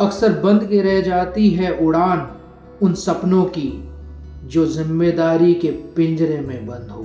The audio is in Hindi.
अक्सर बंद के रह जाती है उड़ान उन सपनों की, जो ज़िम्मेदारी के पिंजरे में बंद हो।